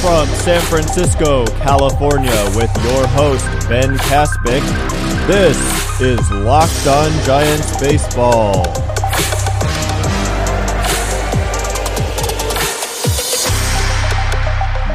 from San Francisco, California, with your host, Ben Kaspick. This is Locked On Giants Baseball.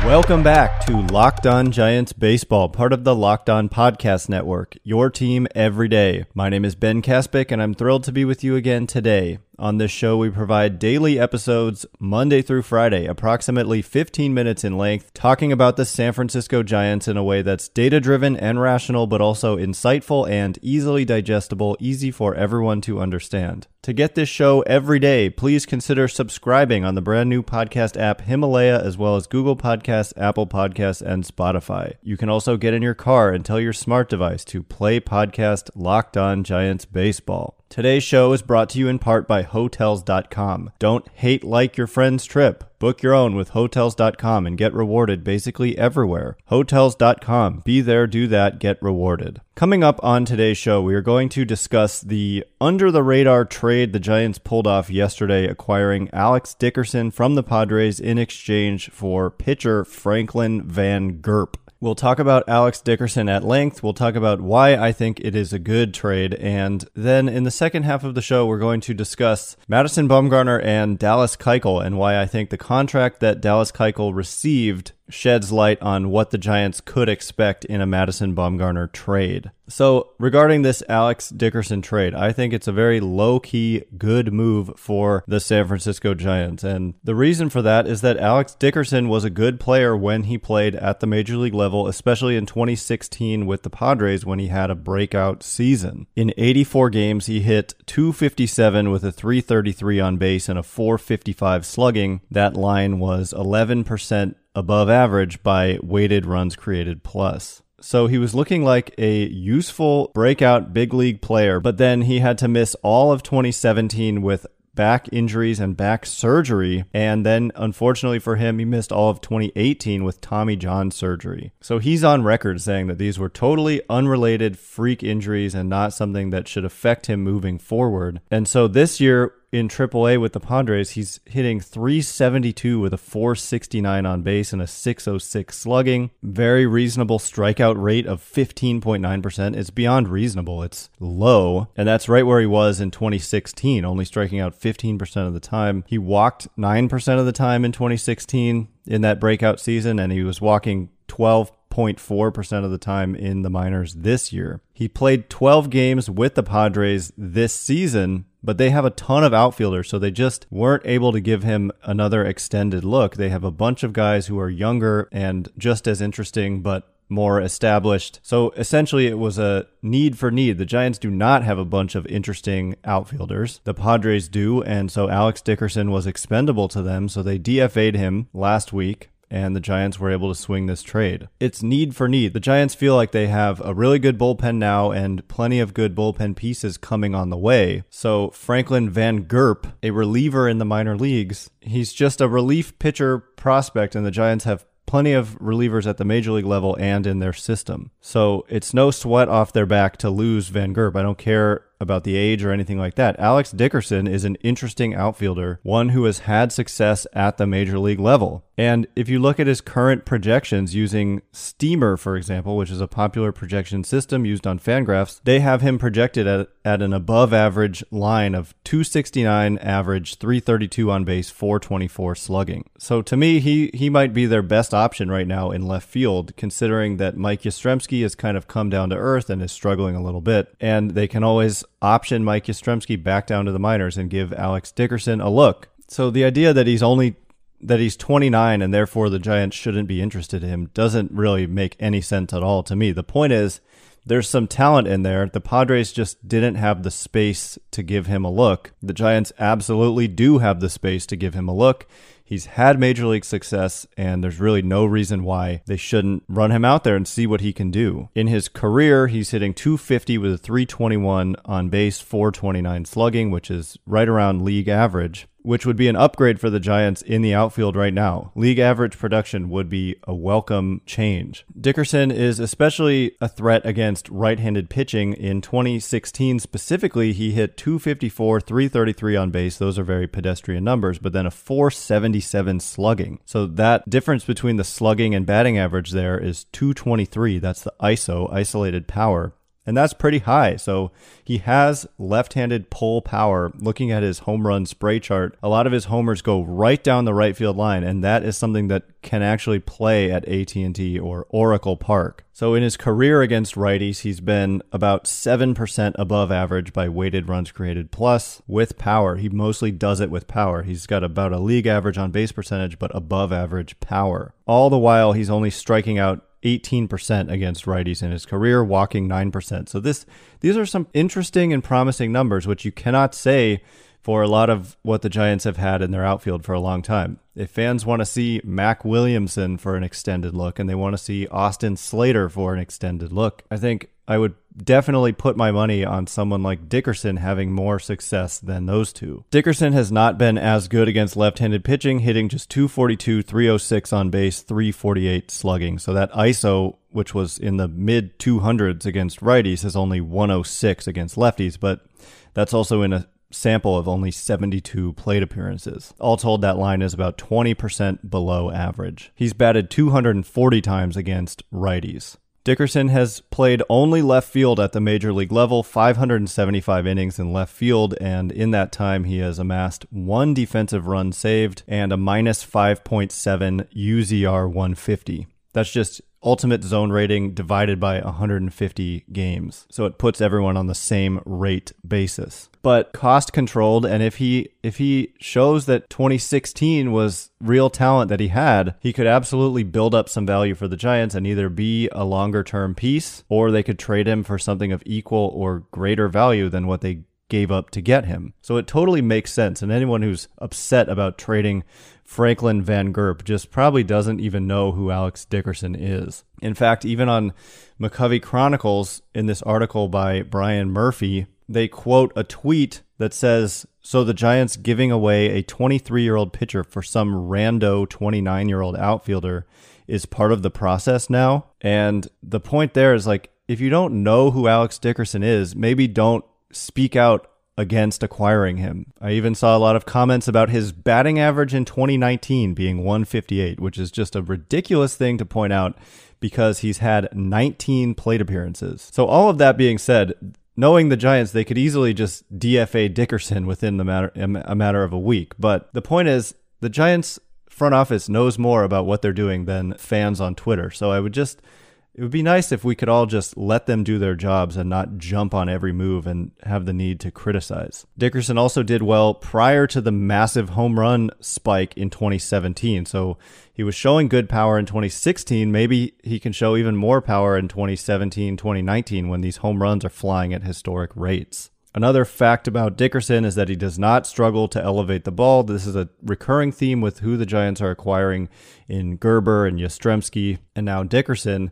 Welcome back to Locked On Giants Baseball, part of the Locked On Podcast Network, your team every day. My name is Ben Kaspick, and I'm thrilled to be with you again today. On this show, we provide daily episodes Monday through Friday, approximately 15 minutes in length, talking about the San Francisco Giants in a way that's data driven and rational, but also insightful and easily digestible, easy for everyone to understand. To get this show every day, please consider subscribing on the brand new podcast app Himalaya, as well as Google Podcasts, Apple Podcasts, and Spotify. You can also get in your car and tell your smart device to play podcast Locked On Giants Baseball. Today's show is brought to you in part by Hotels.com. Don't hate like your friend's trip. Book your own with Hotels.com and get rewarded basically everywhere. Hotels.com. Be there, do that, get rewarded. Coming up on today's show, we are going to discuss the under the radar trade the Giants pulled off yesterday, acquiring Alex Dickerson from the Padres in exchange for pitcher Franklin Van Gurp. We'll talk about Alex Dickerson at length. We'll talk about why I think it is a good trade. And then in the second half of the show, we're going to discuss Madison Bumgarner and Dallas Keuchel and why I think the contract that Dallas Keuchel received sheds light on what the Giants could expect in a Madison Bumgarner trade. So, regarding this Alex Dickerson trade, I think it's a very low key, good move for the San Francisco Giants. And the reason for that is that Alex Dickerson was a good player when he played at the major league level, especially in 2016 with the Padres when he had a breakout season. In 84 games, he hit 257 with a 333 on base and a 455 slugging. That line was 11% above average by weighted runs created plus. So he was looking like a useful breakout big league player, but then he had to miss all of 2017 with back injuries and back surgery. And then, unfortunately for him, he missed all of 2018 with Tommy John surgery. So he's on record saying that these were totally unrelated freak injuries and not something that should affect him moving forward. And so this year, in AAA with the Padres, he's hitting 372 with a 469 on base and a 606 slugging. Very reasonable strikeout rate of 15.9%. It's beyond reasonable. It's low. And that's right where he was in 2016, only striking out 15% of the time. He walked 9% of the time in 2016 in that breakout season, and he was walking 12 0.4% of the time in the minors this year. He played 12 games with the Padres this season, but they have a ton of outfielders, so they just weren't able to give him another extended look. They have a bunch of guys who are younger and just as interesting, but more established. So essentially, it was a need for need. The Giants do not have a bunch of interesting outfielders. The Padres do, and so Alex Dickerson was expendable to them, so they DFA'd him last week and the Giants were able to swing this trade. It's need for need. The Giants feel like they have a really good bullpen now and plenty of good bullpen pieces coming on the way. So, Franklin Van Gurp, a reliever in the minor leagues, he's just a relief pitcher prospect, and the Giants have plenty of relievers at the major league level and in their system. So it's no sweat off their back to lose Van Gurp. I don't care about the age or anything like that. Alex Dickerson is an interesting outfielder, one who has had success at the major league level. And if you look at his current projections using Steamer, for example, which is a popular projection system used on Fangraphs, they have him projected at, at an above average line of 269 average, 332 on base, 424 slugging. So to me, he, he might be their best option right now in left field, considering that Mike Yastrzemski has kind of come down to earth and is struggling a little bit. And they can always option Mike Yastrzemski back down to the minors and give Alex Dickerson a look. So the idea that he's only that he's 29 and therefore the Giants shouldn't be interested in him doesn't really make any sense at all to me. The point is there's some talent in there. The Padres just didn't have the space to give him a look. The Giants absolutely do have the space to give him a look. He's had major league success, and there's really no reason why they shouldn't run him out there and see what he can do. In his career, he's hitting 250 with a 321 on base, 429 slugging, which is right around league average. Which would be an upgrade for the Giants in the outfield right now. League average production would be a welcome change. Dickerson is especially a threat against right handed pitching. In 2016 specifically, he hit 254, 333 on base. Those are very pedestrian numbers, but then a 477 slugging. So that difference between the slugging and batting average there is 223. That's the ISO, isolated power and that's pretty high. So he has left-handed pull power. Looking at his home run spray chart, a lot of his homers go right down the right field line, and that is something that can actually play at AT&T or Oracle Park. So in his career against righties, he's been about 7% above average by weighted runs created plus with power. He mostly does it with power. He's got about a league average on base percentage but above average power. All the while he's only striking out 18% against righties in his career, walking 9%. So this these are some interesting and promising numbers which you cannot say for a lot of what the Giants have had in their outfield for a long time. If fans want to see Mac Williamson for an extended look and they want to see Austin Slater for an extended look, I think I would definitely put my money on someone like Dickerson having more success than those two. Dickerson has not been as good against left handed pitching, hitting just 242, 306 on base, 348 slugging. So that ISO, which was in the mid 200s against righties, is only 106 against lefties, but that's also in a sample of only 72 plate appearances. All told, that line is about 20% below average. He's batted 240 times against righties. Dickerson has played only left field at the major league level, 575 innings in left field, and in that time he has amassed one defensive run saved and a minus 5.7 UZR 150. That's just ultimate zone rating divided by 150 games. So it puts everyone on the same rate basis. But cost controlled and if he if he shows that 2016 was real talent that he had, he could absolutely build up some value for the Giants and either be a longer term piece or they could trade him for something of equal or greater value than what they gave up to get him. So it totally makes sense. And anyone who's upset about trading Franklin Van Gurp just probably doesn't even know who Alex Dickerson is. In fact, even on McCovey Chronicles, in this article by Brian Murphy, they quote a tweet that says, So the Giants giving away a 23 year old pitcher for some rando 29 year old outfielder is part of the process now. And the point there is like, if you don't know who Alex Dickerson is, maybe don't speak out against acquiring him. I even saw a lot of comments about his batting average in 2019 being 158, which is just a ridiculous thing to point out because he's had 19 plate appearances. So all of that being said, knowing the Giants, they could easily just DFA Dickerson within the matter a matter of a week. But the point is, the Giants front office knows more about what they're doing than fans on Twitter. So I would just it would be nice if we could all just let them do their jobs and not jump on every move and have the need to criticize. Dickerson also did well prior to the massive home run spike in 2017. So he was showing good power in 2016. Maybe he can show even more power in 2017, 2019 when these home runs are flying at historic rates. Another fact about Dickerson is that he does not struggle to elevate the ball. This is a recurring theme with who the Giants are acquiring in Gerber and Yastrzemski and now Dickerson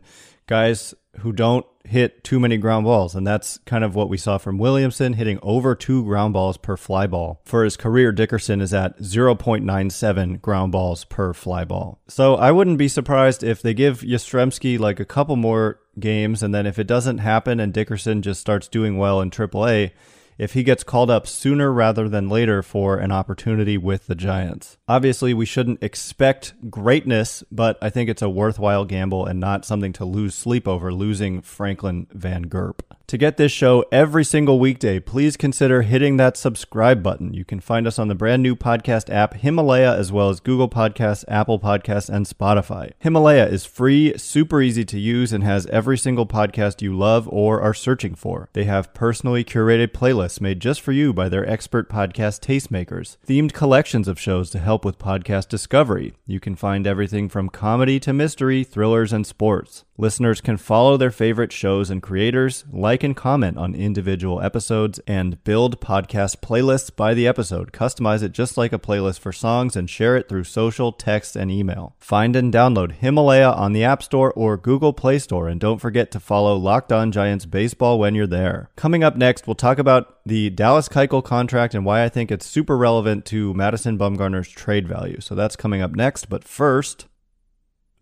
guys who don't hit too many ground balls. And that's kind of what we saw from Williamson, hitting over two ground balls per fly ball. For his career, Dickerson is at 0.97 ground balls per fly ball. So I wouldn't be surprised if they give Yastrzemski like a couple more games. And then if it doesn't happen and Dickerson just starts doing well in AAA, if he gets called up sooner rather than later for an opportunity with the Giants. Obviously, we shouldn't expect greatness, but I think it's a worthwhile gamble and not something to lose sleep over losing Franklin Van Gurp. To get this show every single weekday, please consider hitting that subscribe button. You can find us on the brand new podcast app Himalaya, as well as Google Podcasts, Apple Podcasts, and Spotify. Himalaya is free, super easy to use, and has every single podcast you love or are searching for. They have personally curated playlists made just for you by their expert podcast tastemakers, themed collections of shows to help with podcast discovery. You can find everything from comedy to mystery, thrillers, and sports. Listeners can follow their favorite shows and creators, like and comment on individual episodes, and build podcast playlists by the episode. Customize it just like a playlist for songs and share it through social, text, and email. Find and download Himalaya on the App Store or Google Play Store, and don't forget to follow Locked On Giants Baseball when you're there. Coming up next, we'll talk about the Dallas Keuchel contract and why I think it's super relevant to Madison Bumgarner's trade value. So that's coming up next. But first,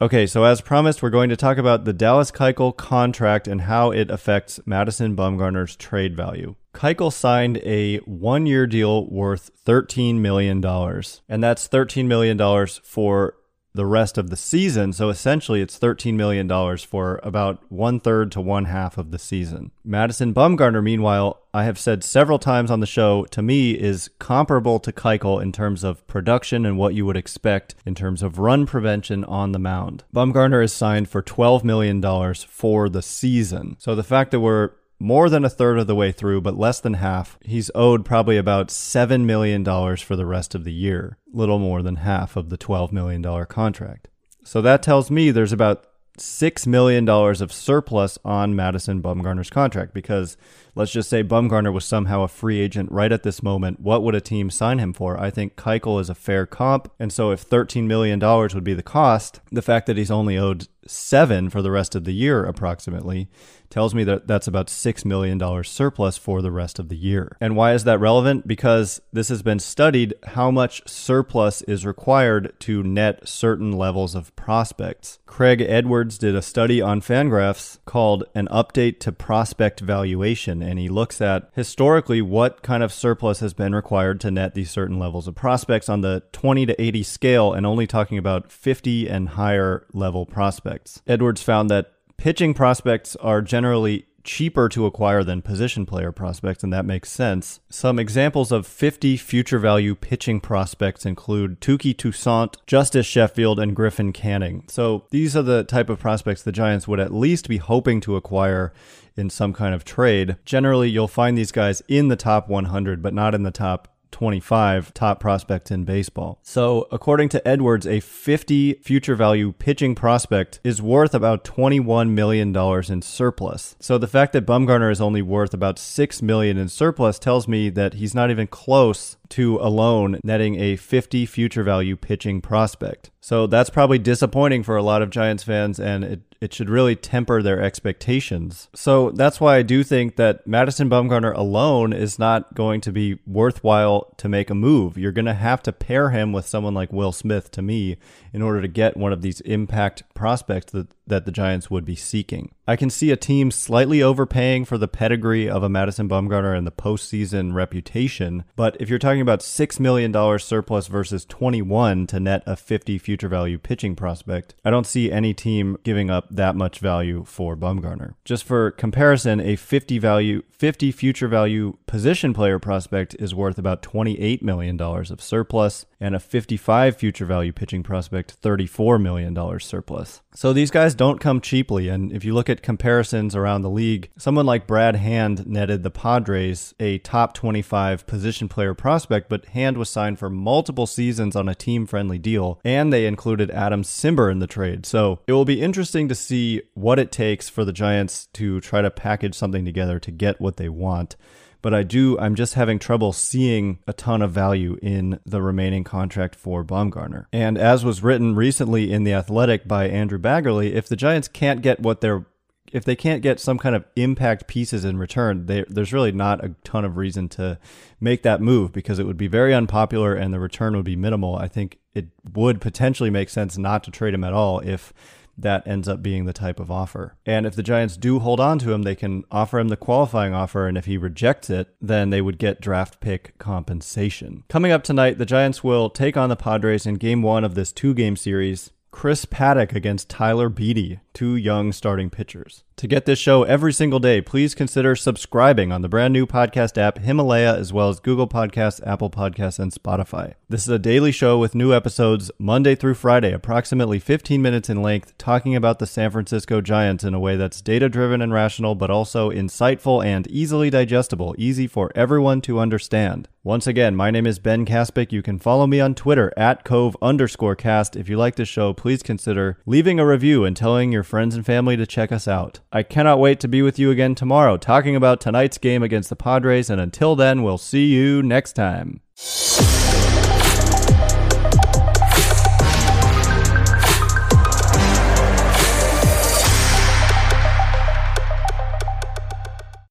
Okay, so as promised, we're going to talk about the Dallas Keuchel contract and how it affects Madison Bumgarner's trade value. Keuchel signed a one-year deal worth $13 million, and that's $13 million for the rest of the season. So essentially, it's $13 million for about one third to one half of the season. Madison Bumgarner, meanwhile, I have said several times on the show, to me is comparable to Keuchel in terms of production and what you would expect in terms of run prevention on the mound. Bumgarner is signed for $12 million for the season. So the fact that we're more than a third of the way through, but less than half. He's owed probably about $7 million for the rest of the year, little more than half of the $12 million contract. So that tells me there's about $6 million of surplus on Madison Bumgarner's contract because let's just say Bumgarner was somehow a free agent right at this moment. What would a team sign him for? I think Keuchel is a fair comp. And so if $13 million would be the cost, the fact that he's only owed seven for the rest of the year approximately tells me that that's about $6 million surplus for the rest of the year. And why is that relevant? Because this has been studied how much surplus is required to net certain levels of prospects. Craig Edwards did a study on Fangraphs called An Update to Prospect Valuation, and he looks at historically what kind of surplus has been required to net these certain levels of prospects on the 20 to 80 scale and only talking about 50 and higher level prospects. Edwards found that pitching prospects are generally cheaper to acquire than position player prospects, and that makes sense. Some examples of 50 future value pitching prospects include Touki Toussaint, Justus Sheffield, and Griffin Canning. So these are the type of prospects the Giants would at least be hoping to acquire in some kind of trade. Generally, you'll find these guys in the top 100, but not in the top 25 top prospects in baseball. So, according to Edwards, a 50 future value pitching prospect is worth about $21 million in surplus. So, the fact that Bumgarner is only worth about 6 million in surplus tells me that he's not even close to alone netting a 50 future value pitching prospect. So that's probably disappointing for a lot of Giants fans, and it, it should really temper their expectations. So that's why I do think that Madison Bumgarner alone is not going to be worthwhile to make a move. You're going to have to pair him with someone like Will Smith to me in order to get one of these impact prospects that, that the Giants would be seeking. I can see a team slightly overpaying for the pedigree of a Madison Bumgarner and the postseason reputation, but if you're talking about $6 million surplus versus 21 to net a 50 future value pitching prospect, I don't see any team giving up that much value for Bumgarner. Just for comparison, a 50 value 50 future value position player prospect is worth about $28 million of surplus and a 55 future value pitching prospect $34 million surplus. So these guys don't come cheaply. And if you look at comparisons around the league, someone like Brad Hand netted the Padres a top 25 position player prospect, but Hand was signed for multiple seasons on a team friendly deal, and they included Adam Cimber in the trade. So it will be interesting to see what it takes for the Giants to try to package something together to get what they want but I do I'm just having trouble seeing a ton of value in the remaining contract for Bumgarner. And as was written recently in the Athletic by Andrew Baggarly, if the Giants can't get what they're if they can't get some kind of impact pieces in return, they, there's really not a ton of reason to make that move because it would be very unpopular and the return would be minimal. I think it would potentially make sense not to trade him at all if that ends up being the type of offer. And if the Giants do hold on to him, they can offer him the qualifying offer. And if he rejects it, then they would get draft pick compensation. Coming up tonight, the Giants will take on the Padres in game one of this two game series. Chris Paddack against Tyler Beede, two young starting pitchers. To get this show every single day, please consider subscribing on the brand new podcast app Himalaya, as well as Google Podcasts, Apple Podcasts, and Spotify. This is a daily show with new episodes Monday through Friday, approximately 15 minutes in length, talking about the San Francisco Giants in a way that's data driven and rational, but also insightful and easily digestible, easy for everyone to understand. Once again, my name is Ben Kaspick. You can follow me on Twitter at Cove underscore cast. If you like this show, please consider leaving a review and telling your friends and family to check us out. I cannot wait to be with you again tomorrow talking about tonight's game against the Padres, and until then, we'll see you next time.